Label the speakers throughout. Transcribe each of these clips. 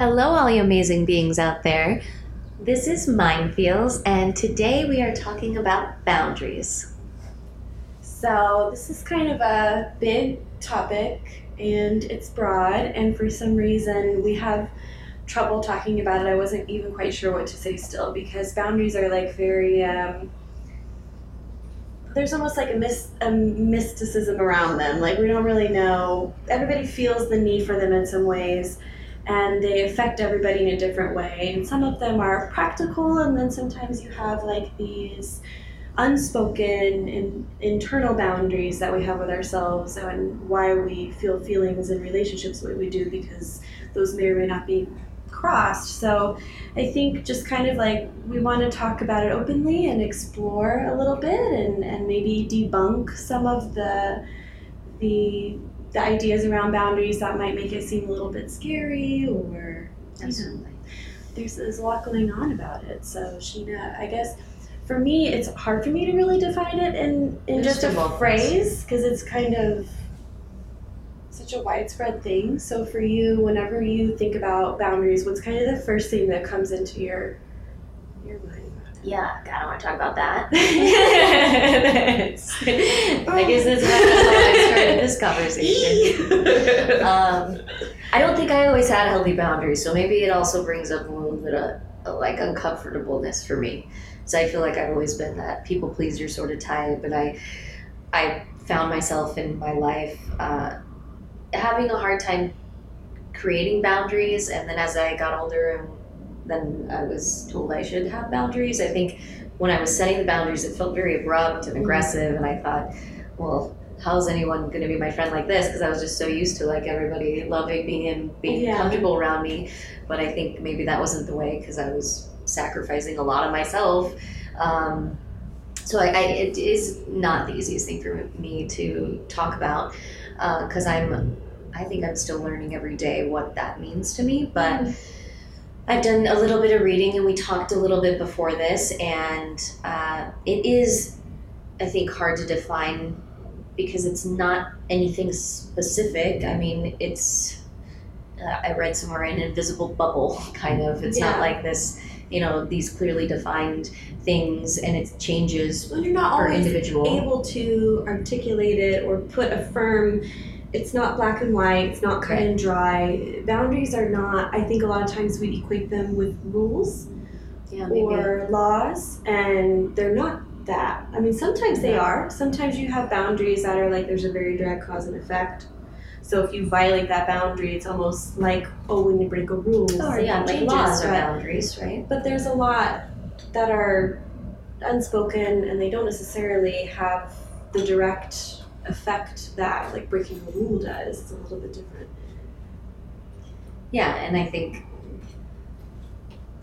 Speaker 1: Hello, all you amazing beings out there. This is Mind Mindfields, and today we are talking about boundaries.
Speaker 2: So, this is kind of a big topic and it's broad, and for some reason, we have trouble talking about it. I wasn't even quite sure what to say still because boundaries are like very. Um, there's almost like a, mis- a mysticism around them. Like, we don't really know. Everybody feels the need for them in some ways and they affect everybody in a different way. And some of them are practical, and then sometimes you have like these unspoken in, internal boundaries that we have with ourselves and why we feel feelings in relationships the way we do because those may or may not be crossed. So I think just kind of like we want to talk about it openly and explore a little bit and, and maybe debunk some of the the the ideas around boundaries that might make it seem a little bit scary or you know, there's, there's a lot going on about it. So Sheena, I guess for me it's hard for me to really define it in, in just a phrase because it's kind of such a widespread thing. So for you, whenever you think about boundaries, what's kind of the first thing that comes into your
Speaker 1: Yeah, I don't want to talk about that. I guess this that's how I started this conversation. Um, I don't think I always had healthy boundaries, so maybe it also brings up a little bit of, of like uncomfortableness for me. So I feel like I've always been that people pleaser sort of type, and I, I found myself in my life uh, having a hard time creating boundaries, and then as I got older and then I was told I should have boundaries. I think when I was setting the boundaries, it felt very abrupt and mm-hmm. aggressive, and I thought, well, how's anyone going to be my friend like this? Because I was just so used to like everybody loving me and being
Speaker 2: Yeah.
Speaker 1: comfortable around me. But I think maybe that wasn't the way because I was sacrificing a lot of myself. Um, so I, I, it is not the easiest thing for me to talk about uh, because I'm, I think I'm still learning every day what that means to me. But mm-hmm. I've done a little bit of reading, and we talked a little bit before this, and uh, it is, I think, hard to define because it's not anything specific. I mean, it's. Uh, I read somewhere an invisible bubble, kind of. It's not like this, you know, these clearly defined things, and it changes
Speaker 2: Well, you're not always
Speaker 1: individual.
Speaker 2: able to articulate it or put a firm it's not black and white it's not cut and dry. Boundaries are not i think a lot of times we equate them with rules
Speaker 1: yeah,
Speaker 2: or laws and they're not that. I mean sometimes they are. Sometimes you have boundaries that are like there's a very direct cause and effect. So if you violate that boundary it's almost like oh when you break a rule.
Speaker 1: Or yeah, like laws or boundaries, right?
Speaker 2: but there's a lot that are unspoken and they don't necessarily have the direct effect that like breaking a rule does. It's a little bit different.
Speaker 1: Yeah, and I think.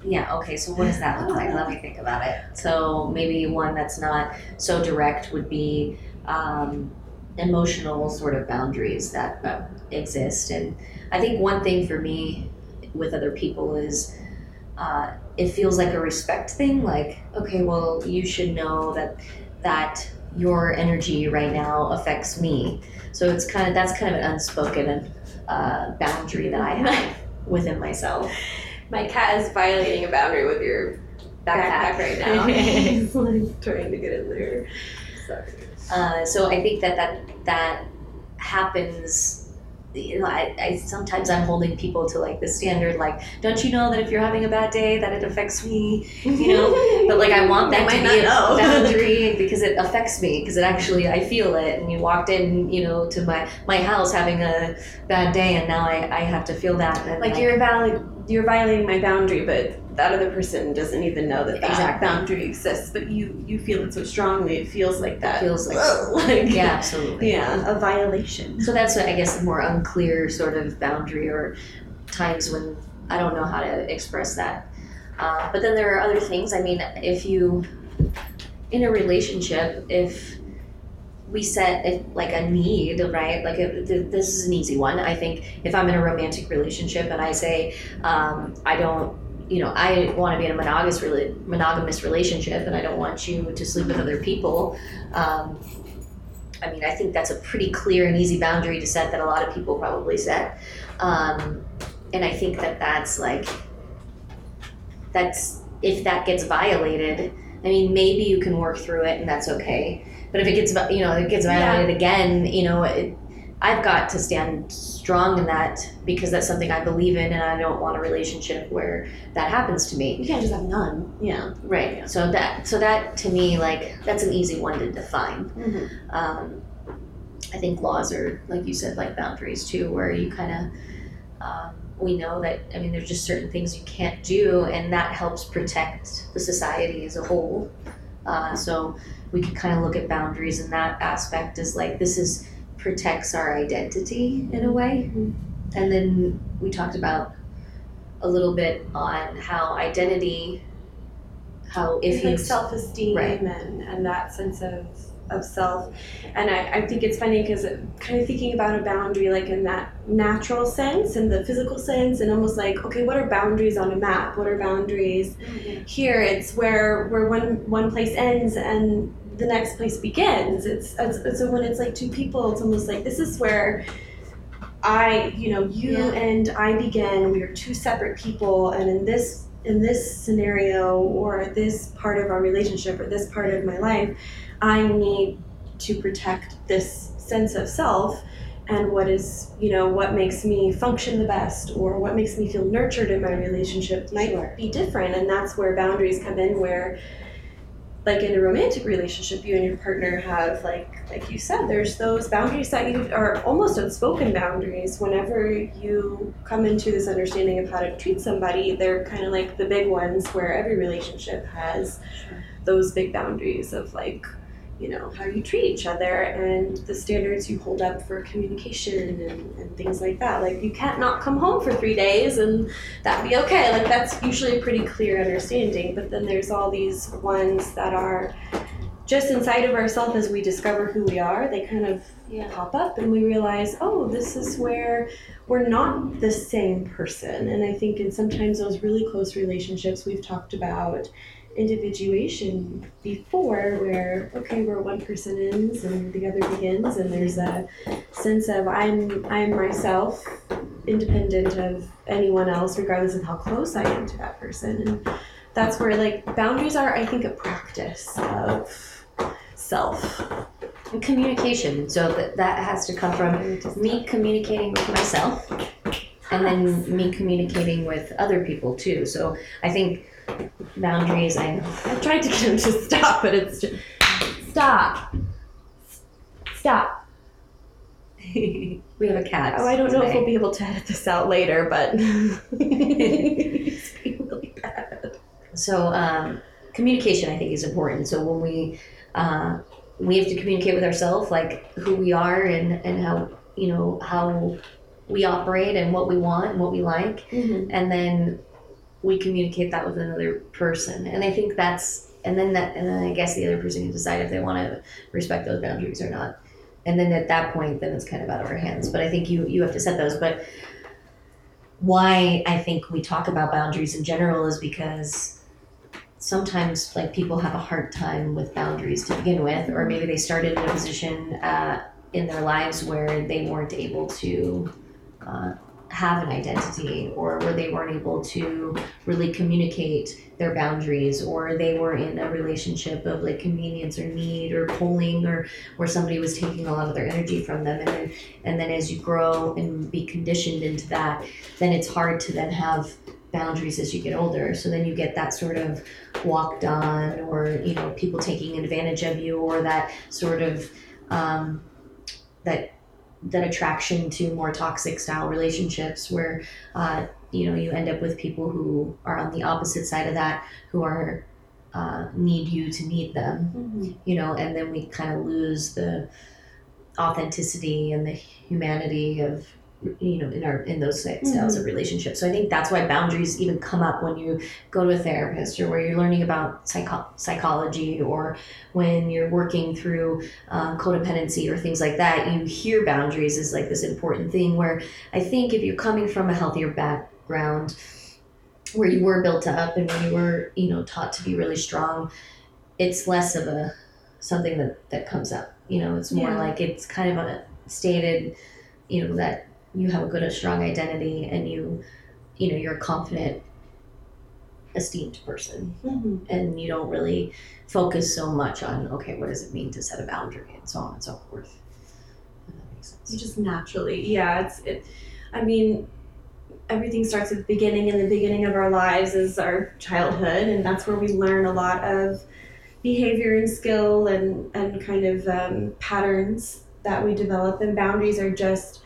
Speaker 1: Yeah, okay, so what does that look like? Let me think about it. So maybe one that's not so direct would be um, emotional sort of boundaries that uh, exist. And I think one thing for me with other people is uh, it feels like a respect thing. Like, okay, well, you should know that that your energy right now affects me. So it's kind of that's kind of an unspoken uh, boundary that I have within myself.
Speaker 2: My cat is violating a boundary with your backpack, right now. He's like trying to get in there. Sorry.
Speaker 1: Uh, so I think that that that happens. You know, I, I sometimes I'm holding people to like the standard, like, don't you know that if you're having a bad day, that it affects me, you know? But like, I want
Speaker 2: They
Speaker 1: that to
Speaker 2: might
Speaker 1: be a
Speaker 2: know.
Speaker 1: boundary because it affects me, because it actually I feel it. And you walked in, you know, to my my house having a bad day, and now I, I have to feel that. And
Speaker 2: like you're valid you're violating my boundary but that other person doesn't even know that that
Speaker 1: Exactly.
Speaker 2: boundary exists but you you feel it so strongly it feels like that
Speaker 1: feels like-
Speaker 2: like
Speaker 1: yeah, absolutely.
Speaker 2: yeah a violation
Speaker 1: So that's what I guess a more unclear sort of boundary or times when I don't know how to express that. Uh, but then there are other things. I mean, if you in a relationship, if we set if, like a need, right? Like if, th- this is an easy one. I think if I'm in a romantic relationship and I say um, I don't. You know, I want to be in a monogamous, monogamous relationship, and I don't want you to sleep with other people. Um, I mean, I think that's a pretty clear and easy boundary to set that a lot of people probably set. Um, and I think that that's like that's if that gets violated. I mean, maybe you can work through it, and that's okay. But if it gets, you know, it gets violated again, you know, it, I've got to stand strong in that because that's something I believe in, and I don't want a relationship where that happens to me.
Speaker 2: You can't just have none. Yeah.
Speaker 1: Right. So that, so that to me, like, that's an easy one to define.
Speaker 2: Mm-hmm.
Speaker 1: Um, I think laws are, like you said, like boundaries too, where you kind of, um, we know that, I mean, there's just certain things you can't do, and that helps protect the society as a whole. Uh, so we can kind of look at boundaries in that aspect as like, this is protects our identity in a way. And then we talked about a little bit on how identity, how if
Speaker 2: it's
Speaker 1: you
Speaker 2: like self esteem
Speaker 1: Right.
Speaker 2: and, and that sense of, of self. And I, I think it's funny because kind of thinking about a boundary like in that natural sense and the physical sense and almost like, okay, what are boundaries on a map? What are boundaries mm-hmm. here? It's where where one one place ends and the next place begins. It's, it's so when it's like two people, it's almost like this is where I, you know, you
Speaker 1: Yeah.
Speaker 2: and I begin. We are two separate people, and in this in this scenario or this part of our relationship or this part of my life, I need to protect this sense of self and what is, you know, what makes me function the best or what makes me feel nurtured in my relationship might
Speaker 1: Sure.
Speaker 2: be different. And that's where boundaries come in where like in a romantic relationship you and your partner have like like you said there's those boundaries that you are almost unspoken boundaries. Whenever you come into this understanding of how to treat somebody they're kind of like the big ones where every relationship has those big boundaries of like you know how you treat each other and the standards you hold up for communication and, and things like that. Like you can't not come home for three days and that'd be okay. Like that's usually a pretty clear understanding. But then there's all these ones that are just inside of ourselves as we discover who we are they kind of
Speaker 1: Yeah.
Speaker 2: pop up and we realize oh this is where we're not the same person. And i think in sometimes those really close relationships we've talked about individuation before where okay where one person ends and the other begins and there's a sense of i'm i'm myself independent of anyone else regardless of how close i am to that person and that's where like boundaries are i think a practice of self
Speaker 1: And communication. So that, that has to come from me communicating with myself and then me communicating with other people too. So I think boundaries, I.
Speaker 2: I tried to get him to stop, but it's just stop, stop.
Speaker 1: we have a cat.
Speaker 2: Oh, I don't know if we'll be able to edit this out later, but it's being really bad.
Speaker 1: So um, communication, I think, is important. So when we uh, we have to communicate with ourselves, like who we are and and how you know how we operate and what we want and what we like, and then we communicate that with another person. And I think that's and then that and then I guess the other person can decide if they want to respect those boundaries or not. And then at that point, then it's kind of out of our hands. But I think you you have to set those. But why I think we talk about boundaries in general is because sometimes like people have a hard time with boundaries to begin with or maybe they started in a position uh, in their lives where they weren't able to uh, have an identity or where they weren't able to really communicate their boundaries or they were in a relationship of like convenience or need or pulling or where somebody was taking a lot of their energy from them. And then and then as you grow and be conditioned into that then it's hard to then have boundaries as you get older. So then you get that sort of walked on or you know people taking advantage of you or that sort of um, that that attraction to more toxic style relationships where uh, you know you end up with people who are on the opposite side of that who are uh, need you to need them you know and then we kind of lose the authenticity and the humanity of you know in our in those styles of relationships. So i think that's why boundaries even come up when you go to a therapist or where you're learning about psycho- psychology or when you're working through um, codependency or things like that you hear boundaries is like this important thing where i think if you're coming from a healthier background where you were built up and when you were you know taught to be really strong it's less of a something that that comes up. You know it's more
Speaker 2: Yeah.
Speaker 1: like it's kind of a stated you know that you have a good a strong identity and you you know, you're a confident, esteemed person,
Speaker 2: Mhm.
Speaker 1: and you don't really focus so much on okay, what does it mean to set a boundary and so on and so forth. If that makes sense.
Speaker 2: You just naturally, yeah. It's it. I mean, everything starts at the beginning, and the beginning of our lives is our childhood, and that's where we learn a lot of behavior and skill and and kind of um, patterns that we develop. And boundaries are just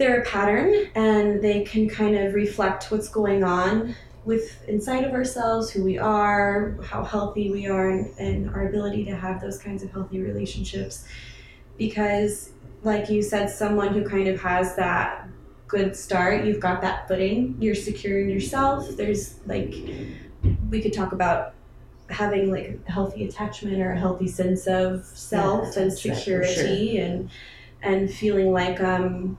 Speaker 2: they're a pattern, and they can kind of reflect what's going on with inside of ourselves, who we are, how healthy we are, and, and our ability to have those kinds of healthy relationships. Because like you said, someone who kind of has that good start, you've got that footing, you're secure in yourself. There's like, we could talk about having like a healthy attachment or a healthy sense of self and
Speaker 1: that's right,
Speaker 2: security and and feeling like um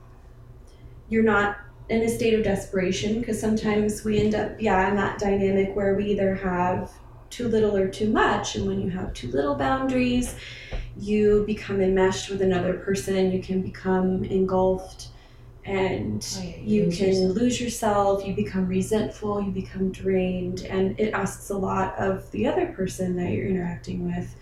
Speaker 2: you're not in a state of desperation because sometimes we end up yeah in that dynamic where we either have too little or too much and when you have too little boundaries you become enmeshed with another person you can become engulfed and
Speaker 1: Oh, yeah,
Speaker 2: you can
Speaker 1: yourself.
Speaker 2: lose yourself you become resentful you become drained and it asks a lot of the other person that you're interacting with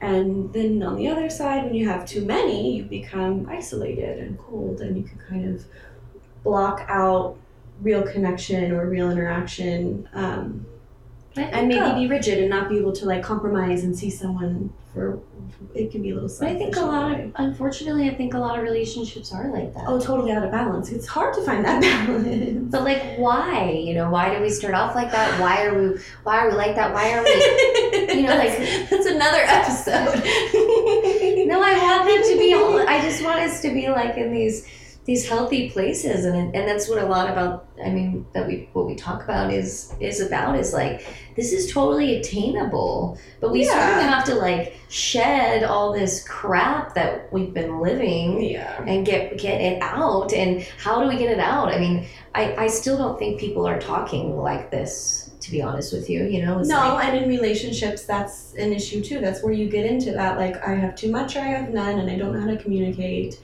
Speaker 2: and then on the other side when you have too many you become isolated and cold and you can kind of block out real connection or real interaction um, and maybe
Speaker 1: uh,
Speaker 2: be rigid and not be able to like compromise and see someone for it can be a little
Speaker 1: But I think a lot of, unfortunately, I think a lot of relationships are like that.
Speaker 2: oh totally out of balance it's hard to find that balance
Speaker 1: But like, why? You know, why do we start off like that? Why are we? Why are we like that? Why are we?
Speaker 2: you
Speaker 1: know, like-
Speaker 2: that's, that's another episode
Speaker 1: No, I want them to be. I just want us to be like in these these healthy places, and and that's what a lot about. I mean, that we what we talk about is is about is like this is totally attainable, but we sort of have to like shed all this crap that we've been living
Speaker 2: yeah.
Speaker 1: and get get it out and how do we get it out? I mean i i still don't think people are talking like this to be honest with you you know?
Speaker 2: No
Speaker 1: like,
Speaker 2: and in relationships that's an issue too that's where you get into that like i have too much or i have none and i don't know how to communicate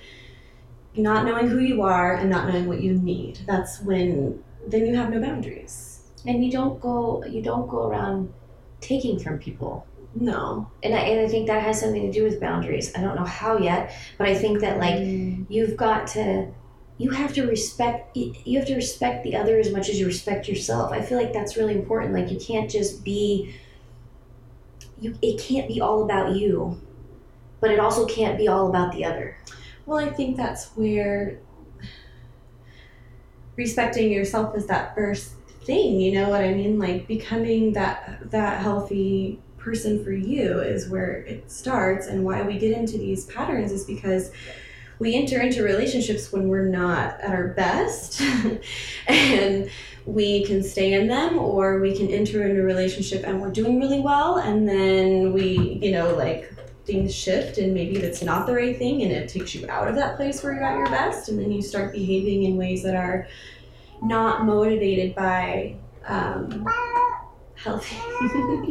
Speaker 2: not knowing who you are and not knowing what you need. That's when then you have no boundaries.
Speaker 1: And you don't go you don't go around taking from people.
Speaker 2: No.
Speaker 1: And I, and I think that has something to do with boundaries. I don't know how yet but i think that like mm. you've got to you have to respect you have to respect the other as much as you respect yourself. I feel like that's really important. Like you can't just be you it can't be all about you but it also can't be all about the other
Speaker 2: Well, I think that's where respecting yourself is that first thing, you know what I mean? Like becoming that that healthy person for you is where it starts and why we get into these patterns is because we enter into relationships when we're not at our best and we can stay in them or we can enter into a relationship and we're doing really well and then we you know like things shift and maybe that's not the right thing and it takes you out of that place where you're at your best and then you start behaving in ways that are not motivated by um, healthy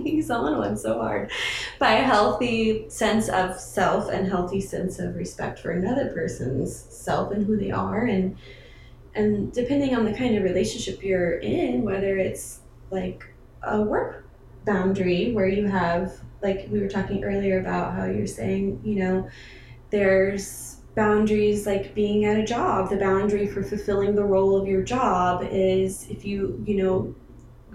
Speaker 2: he's on one so hard by a healthy sense of self and healthy sense of respect for another person's self and who they are. And and depending on the kind of relationship you're in whether it's like a work boundary where you have like we were talking earlier about how you're saying you know there's boundaries like being at a job. The boundary for fulfilling the role of your job is if you you know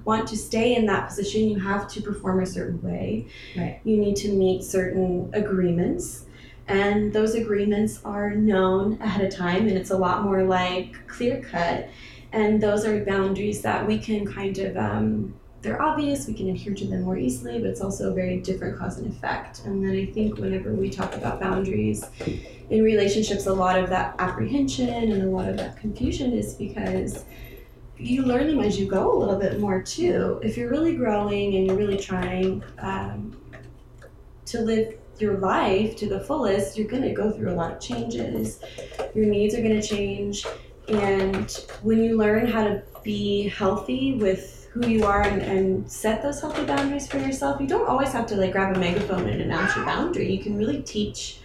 Speaker 2: want to stay in that position you have to perform a certain way.
Speaker 1: Right.
Speaker 2: you need to meet certain agreements. And those agreements are known ahead of time and it's a lot more like clear cut and those are boundaries that we can kind of um, they're obvious we can adhere to them more easily but it's also a very different cause and effect. And then i think whenever we talk about boundaries in relationships a lot of that apprehension and a lot of that confusion is because you learn them as you go a little bit more too. If you're really growing and you're really trying um, to live your life to the fullest you're going to go through a lot of changes. Your needs are going to change. And when you learn how to be healthy with who you are and, and set those healthy boundaries for yourself you don't always have to like grab a megaphone and announce your boundary you can really teach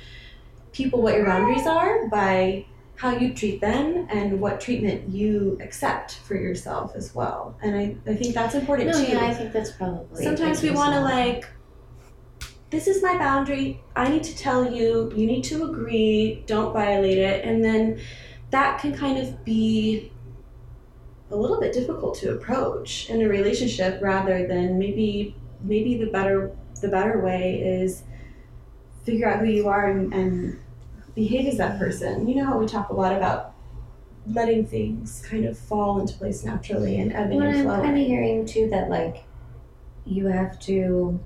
Speaker 2: people what your boundaries are by how you treat them and what treatment you accept for yourself as well. And I, I think that's important
Speaker 1: No,
Speaker 2: too.
Speaker 1: yeah, I think that's probably.
Speaker 2: Sometimes we want to like, this is my boundary. I need to tell you. You need to agree. Don't violate it. And then that can kind of be a little bit difficult to approach in a relationship rather than maybe maybe the better the better way is figure out who you are and, and behave as that person. You know how we talk a lot about letting things kind of fall into place naturally and ebbing
Speaker 1: Well,
Speaker 2: and
Speaker 1: I'm kind of hearing too that like you have to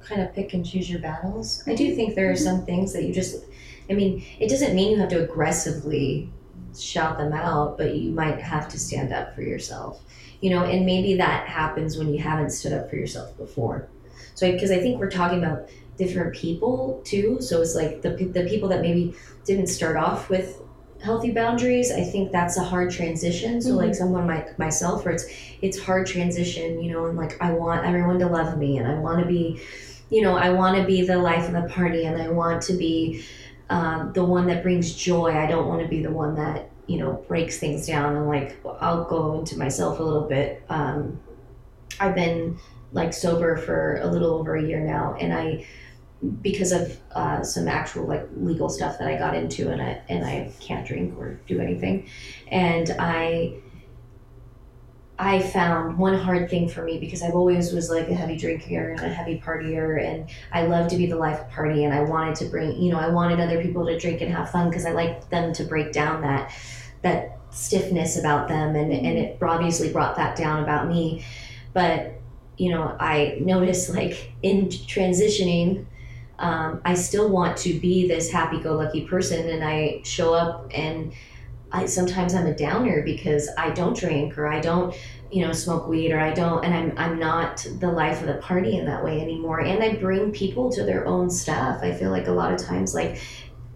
Speaker 1: kind of pick and choose your battles. I do mm-hmm. think there are mm-hmm. some things that you just, I mean, it doesn't mean you have to aggressively shout them out, but you might have to stand up for yourself. You know, and maybe that happens when you haven't stood up for yourself before. So, because I think we're talking about different people too. So it's like the, the people that maybe didn't start off with healthy boundaries i think that's a hard transition so like mm-hmm. someone like myself where it's it's hard transition you know and like i want everyone to love me and i want to be you know i want to be the life of the party and i want to be um, the one that brings joy. I don't want to be the one that you know breaks things down and like i'll go into myself a little bit. Um, i've been like sober for a little over a year now and i because of uh, some actual like legal stuff that I got into and I and I can't drink or do anything and I I found one hard thing for me because I've always was like a heavy drinker and a heavy partier and I love to be the life party and I wanted to bring you know I wanted other people to drink and have fun because I liked them to break down that that stiffness about them and, and it obviously brought that down about me. But you know I noticed like in transitioning um, I still want to be this happy-go-lucky person, and I show up and I sometimes I'm a downer because I don't drink or I don't, you know, smoke weed or I don't, and I'm I'm not the life of the party in that way anymore. And I bring people to their own stuff. I feel like a lot of times, like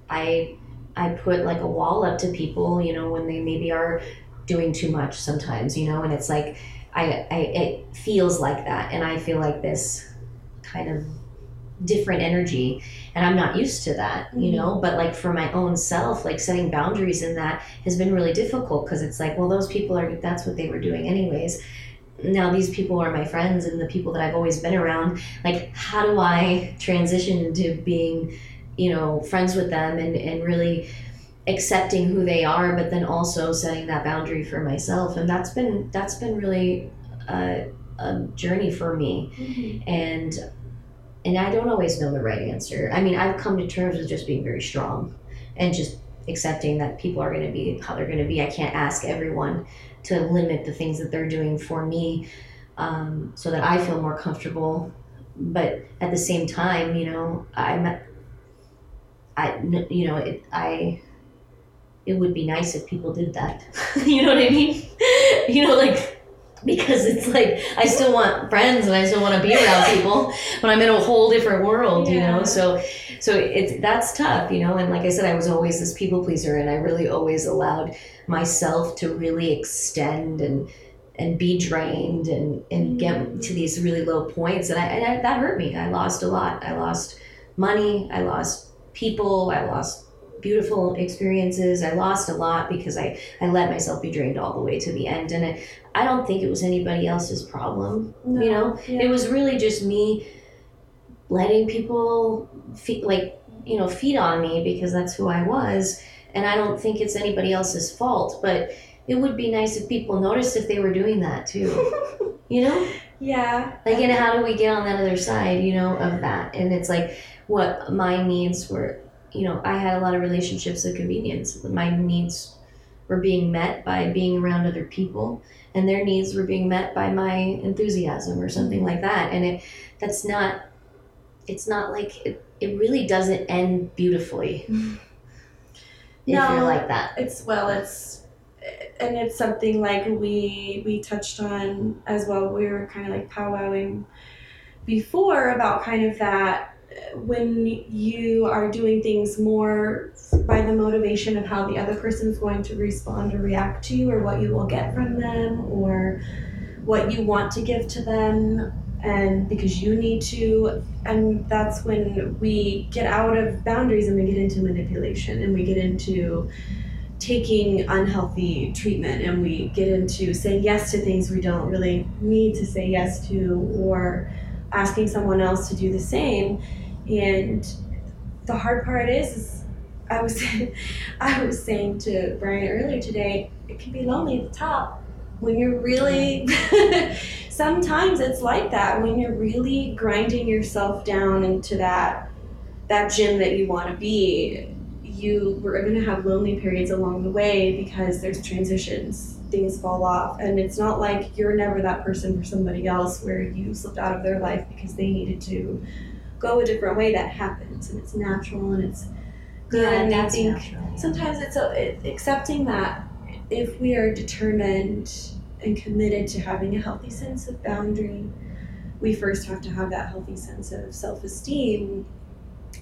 Speaker 1: I I put like a wall up to people, you know, when they maybe are doing too much sometimes, you know, and it's like I, I it feels like that, and I feel like this kind of different energy and i'm not used to that you mm-hmm. know but like for my own self like setting boundaries in that has been really difficult because it's like well those people are that's what they were doing anyways. Now these people are my friends and the people that i've always been around. Like how do i transition into being you know friends with them and and really accepting who they are but then also setting that boundary for myself? And that's been that's been really a, a journey for me. Mm-hmm. And and I don't always know the right answer. I mean, I've come to terms with just being very strong and just accepting that people are going to be how they're going to be. I can't ask everyone to limit the things that they're doing for me um, so that I feel more comfortable. But at the same time, you know, I'm, I, you know, it, I, it would be nice if people did that. you know what I mean? you know, like, because it's like I still want friends and I still want to be around people, but I'm in a whole different world, you know. So, so it's that's tough, you know. And like I said, I was always this people pleaser, and I really always allowed myself to really extend and and be drained and and get mm. to these really low points, and I and I, that hurt me. I lost a lot. I lost money. I lost people. I lost beautiful experiences. I lost a lot because I, I let myself be drained all the way to the end. And I, I don't think it was anybody else's problem. You know,
Speaker 2: yeah.
Speaker 1: it was really just me letting people fe- like, you know, feed on me because that's who I was. And I don't think it's anybody else's fault, but it would be nice if people noticed if they were doing that too. You know?
Speaker 2: yeah.
Speaker 1: Like, and how do we get on that other side, you know, of that? And it's like what my needs were, you know, I had a lot of relationships of convenience. My needs were being met by being around other people, and their needs were being met by my enthusiasm or something like that. And it, that's not, it's not like, it, it really doesn't end beautifully if
Speaker 2: No.
Speaker 1: you're like that.
Speaker 2: It's well, it's and it's something like we we touched on as well. We were kind of like powwowing before about kind of that when you are doing things more by the motivation of how the other person is going to respond or react to you or what you will get from them or what you want to give to them and because you need to and that's when we get out of boundaries and we get into manipulation and we get into taking unhealthy treatment and we get into saying yes to things we don't really need to say yes to or asking someone else to do the same. And the hard part is, is I was I was saying to Brian earlier today it can be lonely at the top. When you're really sometimes it's like that. When you're really grinding yourself down into that that gym that you want to be you we're going to have lonely periods along the way because there's transitions things fall off. And it's not like you're never that person for somebody else where you slipped out of their life because they needed to go a different way. That happens and it's natural and it's good.
Speaker 1: Yeah,
Speaker 2: and I think
Speaker 1: natural, yeah.
Speaker 2: sometimes it's a, it, accepting that if we are determined and committed to having a healthy sense of boundary we first have to have that healthy sense of self-esteem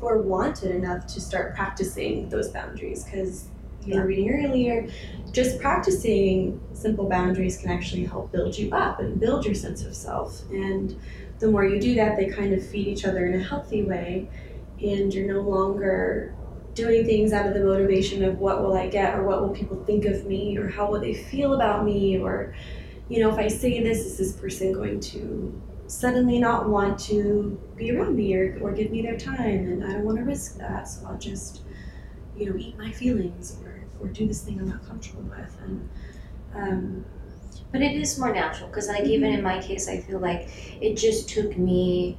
Speaker 2: or want it enough to start practicing those boundaries because you were reading earlier just practicing simple boundaries can actually help build you up and build your sense of self. And the more you do that they kind of feed each other in a healthy way. And you're no longer doing things out of the motivation of what will I get or what will people think of me or how will they feel about me or you know if I say this is this person going to suddenly not want to be around me or, or give me their time? And I don't want to risk that so I'll just you know eat my feelings or, or do this thing I'm not comfortable with and um,
Speaker 1: But it is more natural because, like, even in my case, I feel like it just took me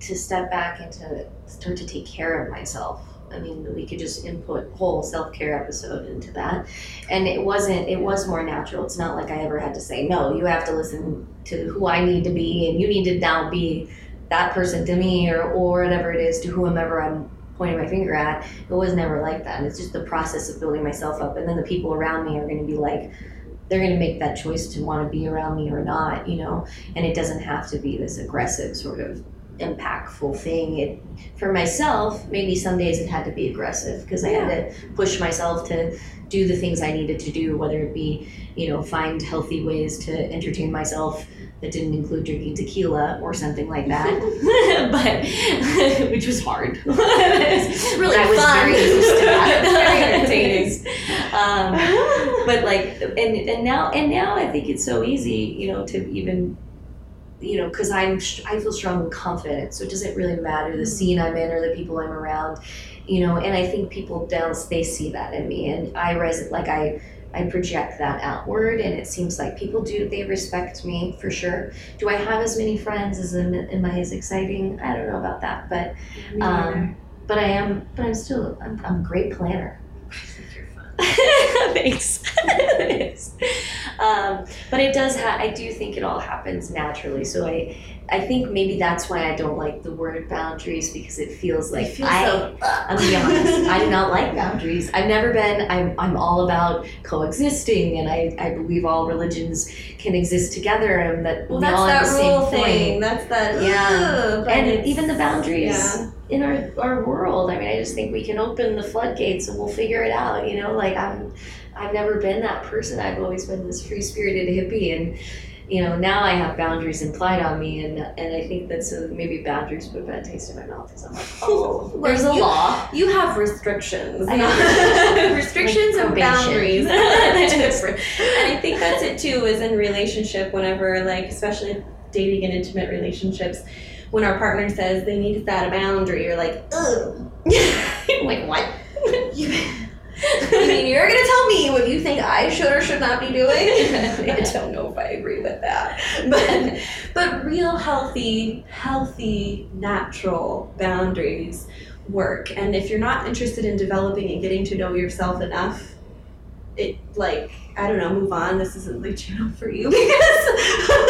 Speaker 1: to step back and to start to take care of myself. I mean, we could just input whole self care episode into that, and it wasn't. It was more natural. It's not like I ever had to say, "No, you have to listen to who I need to be, and you need to now be that person to me, or or whatever it is to whomever I'm pointing my finger at." It was never like that. It's just the process of building myself up, and then the people around me are going to be like, they're going to make that choice to want to be around me or not, you know, and it doesn't have to be this aggressive sort of impactful thing. It for myself, maybe some days it had to be aggressive because I had to push myself to do the things I needed to do, whether it be, you know, find healthy ways to entertain myself that didn't include drinking tequila or something like that. but which was hard.
Speaker 2: really
Speaker 1: I was
Speaker 2: fun.
Speaker 1: very used to that.
Speaker 2: Very
Speaker 1: um, but like and and now and now I think it's so easy, you know, to even you know, because I'm I feel strong and confident, so it doesn't really matter the scene I'm in or the people I'm around, you know. And I think people down they see that in me, and I res like I I project that outward, and it seems like people do they respect me for sure. Do I have as many friends as am, am I as exciting? I don't know about that, but um, but I am, but I'm still I'm, I'm a great planner. Thanks. Um, but it does. Ha- I do think it all happens naturally. So I, I think maybe that's why I don't like the word boundaries because it feels like
Speaker 2: It feels
Speaker 1: I.
Speaker 2: so-
Speaker 1: I'm be honest. I do not like boundaries. I've never been. I'm. I'm all about coexisting, and I. I believe all religions can exist together, and that
Speaker 2: Well,
Speaker 1: we
Speaker 2: that's
Speaker 1: all have
Speaker 2: that
Speaker 1: the same
Speaker 2: rule
Speaker 1: point
Speaker 2: thing. That's that.
Speaker 1: Yeah. And even the boundaries
Speaker 2: yeah.
Speaker 1: In our, our world. I mean, I just think we can open the floodgates and we'll figure it out. You know, like I'm, I've never been that person. I've always been this free spirited hippie, and you know, now I have boundaries implied on me, and and I think that's a, maybe boundaries put a bad taste in my mouth because I'm like, oh,
Speaker 2: Well,
Speaker 1: there's a
Speaker 2: you-
Speaker 1: law.
Speaker 2: You have restrictions.
Speaker 1: Know.
Speaker 2: restrictions
Speaker 1: Like
Speaker 2: and boundaries. Different. And I think that's it too, is in relationship whenever like especially dating and intimate relationships, when our partner says they need to set a boundary, you're like, ugh.
Speaker 1: like what?
Speaker 2: I mean, you're gonna tell me what you think I should or should not be doing. I don't know if I agree with that, but but real healthy, healthy, natural boundaries work. And if you're not interested in developing and getting to know yourself enough, it like I don't know, move on. This isn't the channel for you because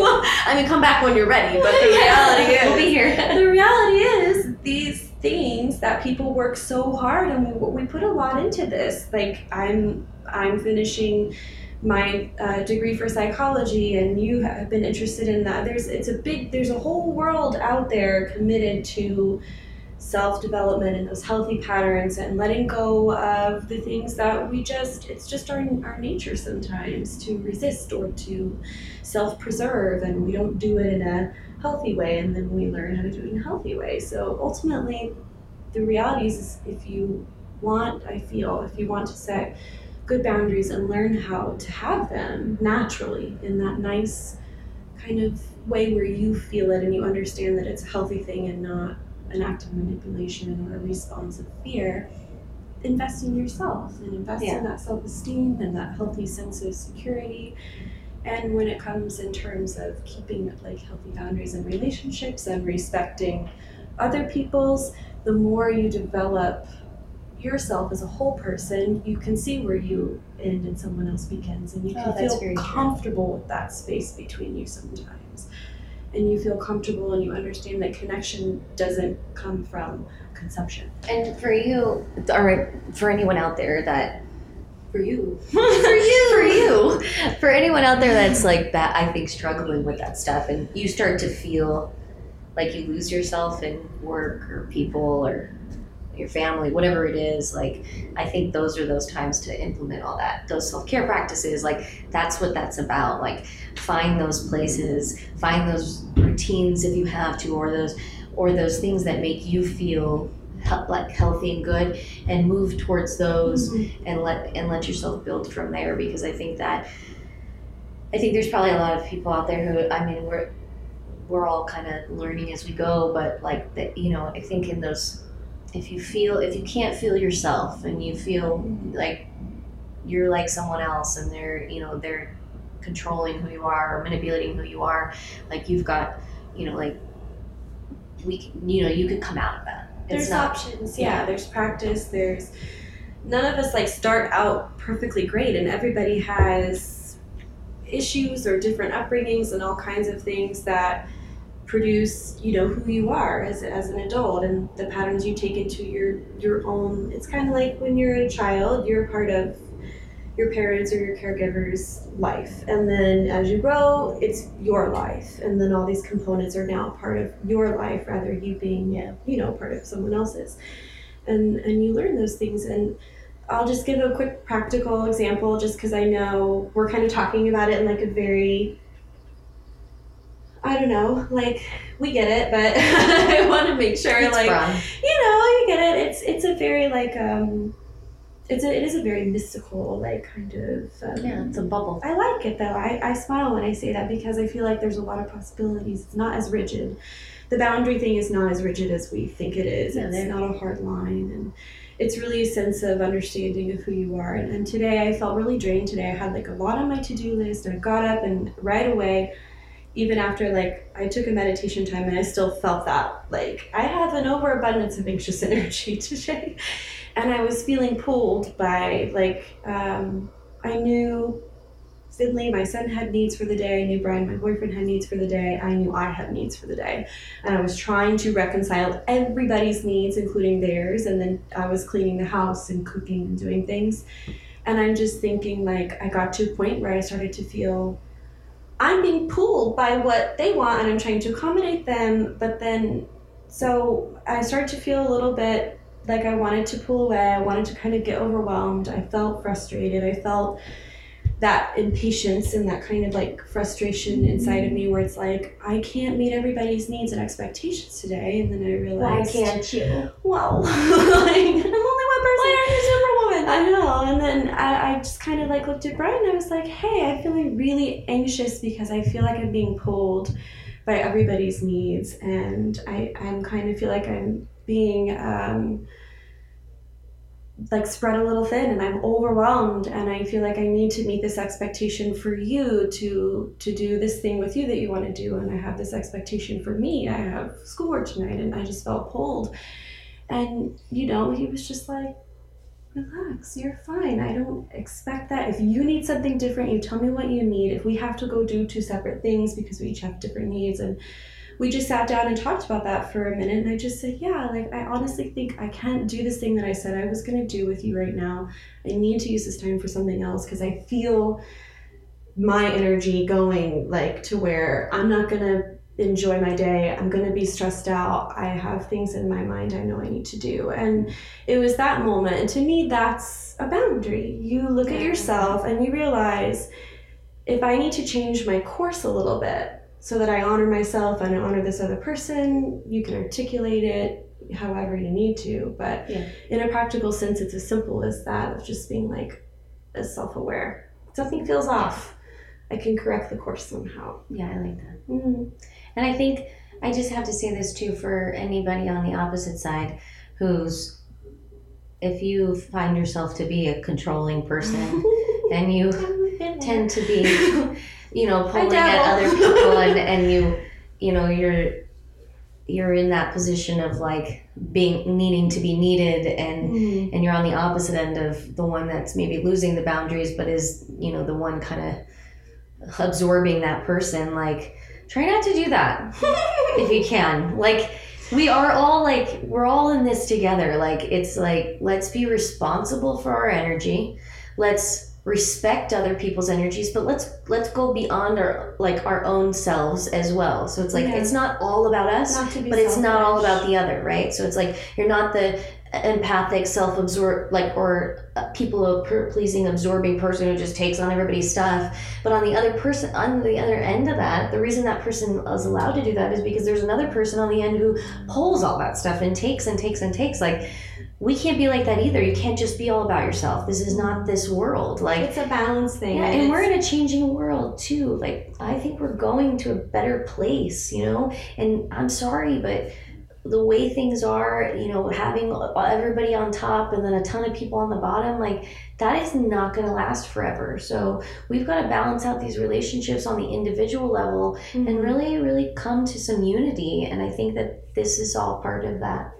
Speaker 2: want, I mean, come back when you're ready. But the reality is,
Speaker 1: we'll be here.
Speaker 2: the reality is these things that people work so hard and we, we put a lot into this like i'm i'm finishing my uh, degree for psychology and you have been interested in that there's it's a big there's a whole world out there committed to self development and those healthy patterns and letting go of the things that we just, it's just our, our nature sometimes to resist or to self preserve, and we don't do it in a healthy way, and then we learn how to do it in a healthy way. So ultimately, the reality is if you want, I feel, if you want to set good boundaries and learn how to have them naturally in that nice kind of way where you feel it and you understand that it's a healthy thing and not an act of manipulation or a response of fear, invest in yourself and invest
Speaker 1: Yeah.
Speaker 2: in that self esteem and that healthy sense of security. And when it comes in terms of keeping like healthy boundaries and relationships and respecting other people's, the more you develop yourself as a whole person, you can see where you end and someone else begins, and you
Speaker 1: Oh,
Speaker 2: can
Speaker 1: that's
Speaker 2: feel
Speaker 1: very true.
Speaker 2: comfortable with that space between you sometimes. And you feel comfortable and you understand that connection doesn't come from consumption.
Speaker 1: And for you, or for anyone out there that
Speaker 2: For you.
Speaker 1: for you, for you, for anyone out there that's like that, I think struggling with that stuff, and you start to feel like you lose yourself in work or people or your family, whatever it is. Like, I think those are those times to implement all that, those self care practices. Like, that's what that's about. Like, find those places, find those routines if you have to, or those, or those things that make you feel he- like healthy and good, and move towards those mm-hmm. and let and let yourself build from there because I think that I think there's probably a lot of people out there who I mean we're we're all kind of learning as we go but like that you know I think in those if you feel if you can't feel yourself and you feel like you're like someone else and they're you know they're controlling who you are or manipulating who you are like you've got you know like we can- you know you could come out of that
Speaker 2: There's
Speaker 1: not
Speaker 2: options, yeah. There's practice. There's none of us like start out perfectly great, and everybody has issues or different upbringings and all kinds of things that produce you know who you are as, as an adult and the patterns you take into your your own. It's kind of like when you're a child you're part of your parents or your caregiver's life. And then as you grow it's your life. And then all these components are now part of your life rather you being
Speaker 1: Yeah.
Speaker 2: you know part of someone else's. And and you learn those things. And i'll just give a quick practical example just because i know we're kind of talking about it in like a very i don't know like we get it but i want to make sure
Speaker 1: it's
Speaker 2: like
Speaker 1: broad.
Speaker 2: you know you get it it's it's a very like um it's a, it is a very mystical like kind of um,
Speaker 1: yeah it's a bubble
Speaker 2: I like it though. I, I smile when I say that because I feel like there's a lot of possibilities. It's not as rigid. The boundary thing is not as rigid as we think it is.
Speaker 1: Yeah,
Speaker 2: it's not a hard line. And it's really a sense of understanding of who you are. And, and today I felt really drained today. I had like a lot on my to do list. I got up and right away, even after like I took a meditation time and I still felt that like I have an overabundance of anxious energy today. And I was feeling pulled by like um, I knew Finley, my son had needs for the day. I knew Brian, my boyfriend, had needs for the day. I knew I had needs for the day. And I was trying to reconcile everybody's needs, including theirs. And then I was cleaning the house and cooking and doing things. And I'm just thinking, like, I got to a point where I started to feel I'm being pulled by what they want and I'm trying to accommodate them. But then, so I started to feel a little bit like I wanted to pull away. I wanted to kind of get overwhelmed. I felt frustrated. I felt that impatience and that kind of like frustration inside of me where it's like I can't meet everybody's needs and expectations today and then I realized why can't you? well like I know and then I, I just kind of like looked at Brian I was like hey I'm feeling really anxious because I feel like I'm being pulled by everybody's needs and I, I'm kind of feel like I'm being um, like spread a little thin and I'm overwhelmed and I feel like I need to meet this expectation for you to to do this thing with you that you want to do and I have this expectation for me. I have schoolwork tonight and I just felt pulled. And you know, he was just like relax, you're fine. I don't expect that. If you need something different, you tell me what you need. If we have to go do two separate things because we each have different needs and we just sat down and talked about that for a minute and I just said, Yeah, like I honestly think I can't do this thing that I said I was gonna do with you right now. I need to use this time for something else because I feel my energy going like to where I'm not gonna enjoy my day. I'm going to be stressed out. I have things in my mind I know I need to do. And it was that moment. And to me, that's a boundary. You look at yourself and you realize if I need to change my course a little bit so that I honor myself and I honor this other person, you can articulate it however you need to. But
Speaker 1: Yeah.
Speaker 2: in a practical sense, it's as simple as that of just being like, as self aware. Something feels off. I can correct the course somehow.
Speaker 1: Yeah, I like that.
Speaker 2: Mm.
Speaker 1: And I think I just have to say this too for anybody on the opposite side who's if you find yourself to be a controlling person and you tend to be you know pulling at other people and, and you you know you're you're in that position of like being needing to be needed and
Speaker 2: Mm.
Speaker 1: and you're on the opposite end of the one that's maybe losing the boundaries but is you know the one kind of absorbing that person like try not to do that if you can. Like we are all like we're all in this together. Like it's like let's be responsible for our energy. Let's respect other people's energies but let's let's go beyond our like our own selves as well. So it's like
Speaker 2: Yeah.
Speaker 1: it's not all about us
Speaker 2: Not to be
Speaker 1: but it's not all about the other right? So it's like you're not the empathic self-absorbed like or uh, people pleasing absorbing person who just takes on everybody's stuff but on the other person on the other end of that the reason that person is allowed to do that is because there's another person on the end who pulls all that stuff and takes and takes and takes like we can't be like that either you can't just be all about yourself this is not this world like
Speaker 2: It's a balance thing.
Speaker 1: yeah, and we're in a changing world too. Like I think we're going to a better place, you know. And I'm sorry, but the way things are, you know, having everybody on top and then a ton of people on the bottom, like that is not going to last forever. So we've got to balance out these relationships on the individual level and
Speaker 2: Mhm.
Speaker 1: really, really come to some unity. And I think that this is all part of that,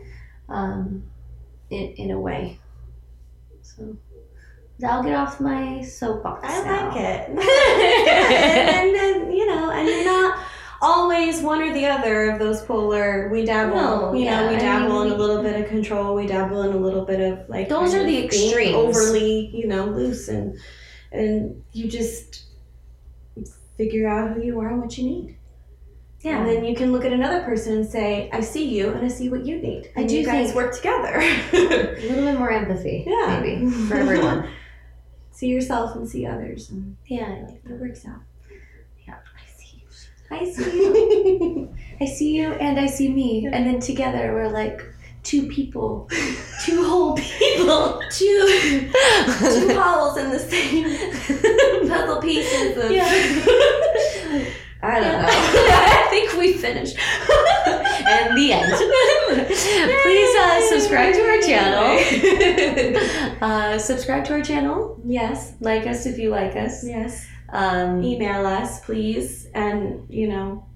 Speaker 1: um, in in a way. So. I'll get off my soapbox.
Speaker 2: I
Speaker 1: now.
Speaker 2: like it. and, and then, you know, and you're not always one or the other of those polar. We dabble,
Speaker 1: No,
Speaker 2: you
Speaker 1: yeah,
Speaker 2: know, we
Speaker 1: I
Speaker 2: dabble
Speaker 1: mean,
Speaker 2: in a little bit of mm-hmm. control. We dabble in a little bit of like
Speaker 1: Those are the extremes.
Speaker 2: overly, you know, loose and and you just figure out who you are and what you need.
Speaker 1: Yeah.
Speaker 2: And then you can look at another person and say, I see you and I see what you need.
Speaker 1: I do
Speaker 2: you guys work together.
Speaker 1: a little bit more empathy,
Speaker 2: Yeah.
Speaker 1: maybe for everyone.
Speaker 2: see yourself and see others. And
Speaker 1: yeah, I like
Speaker 2: it works out.
Speaker 1: Yeah, I see you. I see you. I see you, and I see me, and then together we're like two people, two whole people.
Speaker 2: two two holes in the same puzzle pieces of I don't know. I think we finished.
Speaker 1: and the end. Please uh, subscribe to our channel. Uh, subscribe to our channel.
Speaker 2: yes,
Speaker 1: Like us if you like us.
Speaker 2: yes.
Speaker 1: Um,
Speaker 2: Email us, please. And you know,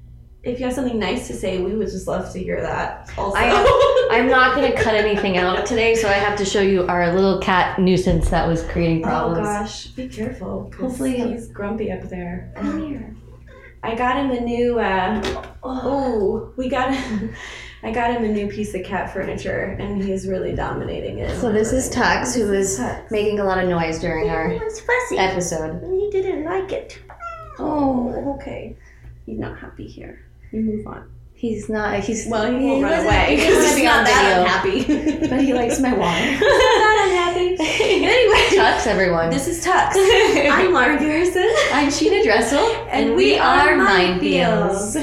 Speaker 2: if you have something nice to say, we would just love to hear that. Also,
Speaker 1: I I'm not going to cut anything out today, so I have to show you our little cat nuisance that was creating problems.
Speaker 2: Oh gosh, be careful.
Speaker 1: Hopefully
Speaker 2: he's grumpy up there.
Speaker 1: Come here.
Speaker 2: I got him a new. Uh, oh, we got. I got him a new piece of cat furniture, and he's really dominating it.
Speaker 1: So this is Tux, who is
Speaker 2: Tux.
Speaker 1: making a lot of noise during our episode.
Speaker 2: He didn't like it. Oh. oh, okay. He's not happy here. You move on.
Speaker 1: He's not. He's
Speaker 2: Well, he won't run away
Speaker 1: He didn't want
Speaker 2: he's not that unhappy.
Speaker 1: but he likes my water.
Speaker 2: not unhappy. Anyway,
Speaker 1: Tux, everyone.
Speaker 2: this is Tux. I'm Laura Garrison,
Speaker 1: I'm Sheena Dressel,
Speaker 2: and we are Mind Feels.